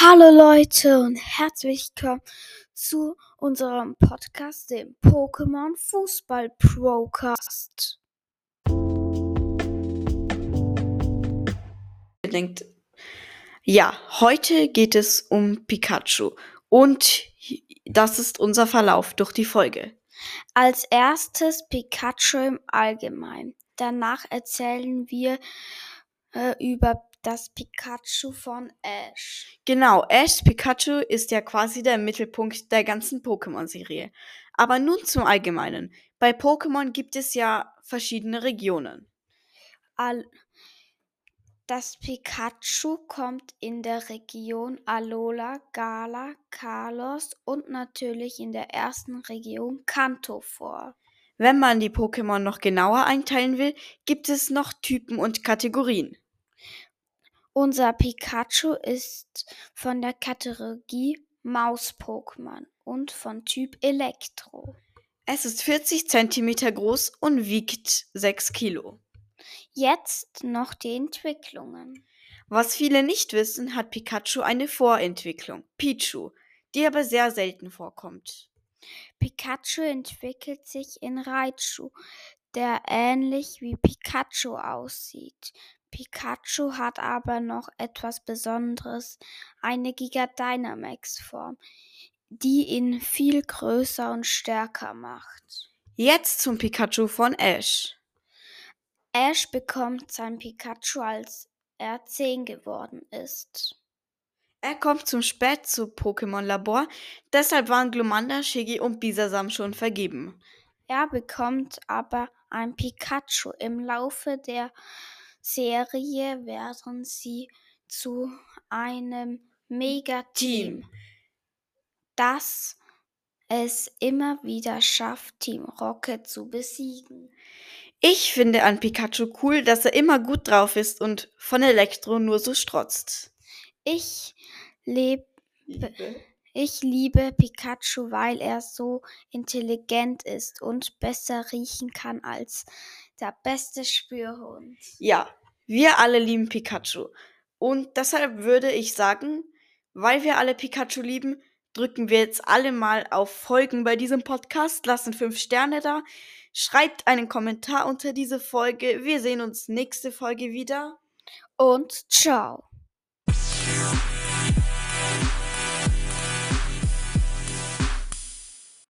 Hallo Leute und herzlich willkommen zu unserem Podcast, dem Pokémon Fußball Procast. ja, heute geht es um Pikachu und das ist unser Verlauf durch die Folge. Als erstes Pikachu im Allgemeinen. Danach erzählen wir äh, über das Pikachu von Ash. Genau, Ash Pikachu ist ja quasi der Mittelpunkt der ganzen Pokémon-Serie. Aber nun zum Allgemeinen. Bei Pokémon gibt es ja verschiedene Regionen. All das Pikachu kommt in der Region Alola, Gala, Kalos und natürlich in der ersten Region Kanto vor. Wenn man die Pokémon noch genauer einteilen will, gibt es noch Typen und Kategorien. Unser Pikachu ist von der Kategorie Maus-Pokémon und von Typ Elektro. Es ist 40 cm groß und wiegt 6 Kilo. Jetzt noch die Entwicklungen. Was viele nicht wissen, hat Pikachu eine Vorentwicklung, Pichu, die aber sehr selten vorkommt. Pikachu entwickelt sich in Raichu, der ähnlich wie Pikachu aussieht. Pikachu hat aber noch etwas Besonderes, eine Giga Dynamax Form, die ihn viel größer und stärker macht. Jetzt zum Pikachu von Ash. Ash bekommt sein Pikachu, als er 10 geworden ist. Er kommt zum Spät zu Pokémon Labor, deshalb waren Glumanda, Shiggy und Bisasam schon vergeben. Er bekommt aber ein Pikachu im Laufe der Serie werden sie zu einem Megateam, das es immer wieder schafft, Team Rocket zu besiegen. Ich finde an Pikachu cool, dass er immer gut drauf ist und von Elektro nur so strotzt. Ich lebe. Ich liebe Pikachu, weil er so intelligent ist und besser riechen kann als der beste Spürhund. Ja, wir alle lieben Pikachu. Und deshalb würde ich sagen, weil wir alle Pikachu lieben, drücken wir jetzt alle mal auf Folgen bei diesem Podcast, lassen fünf Sterne da, schreibt einen Kommentar unter diese Folge. Wir sehen uns nächste Folge wieder. Und ciao.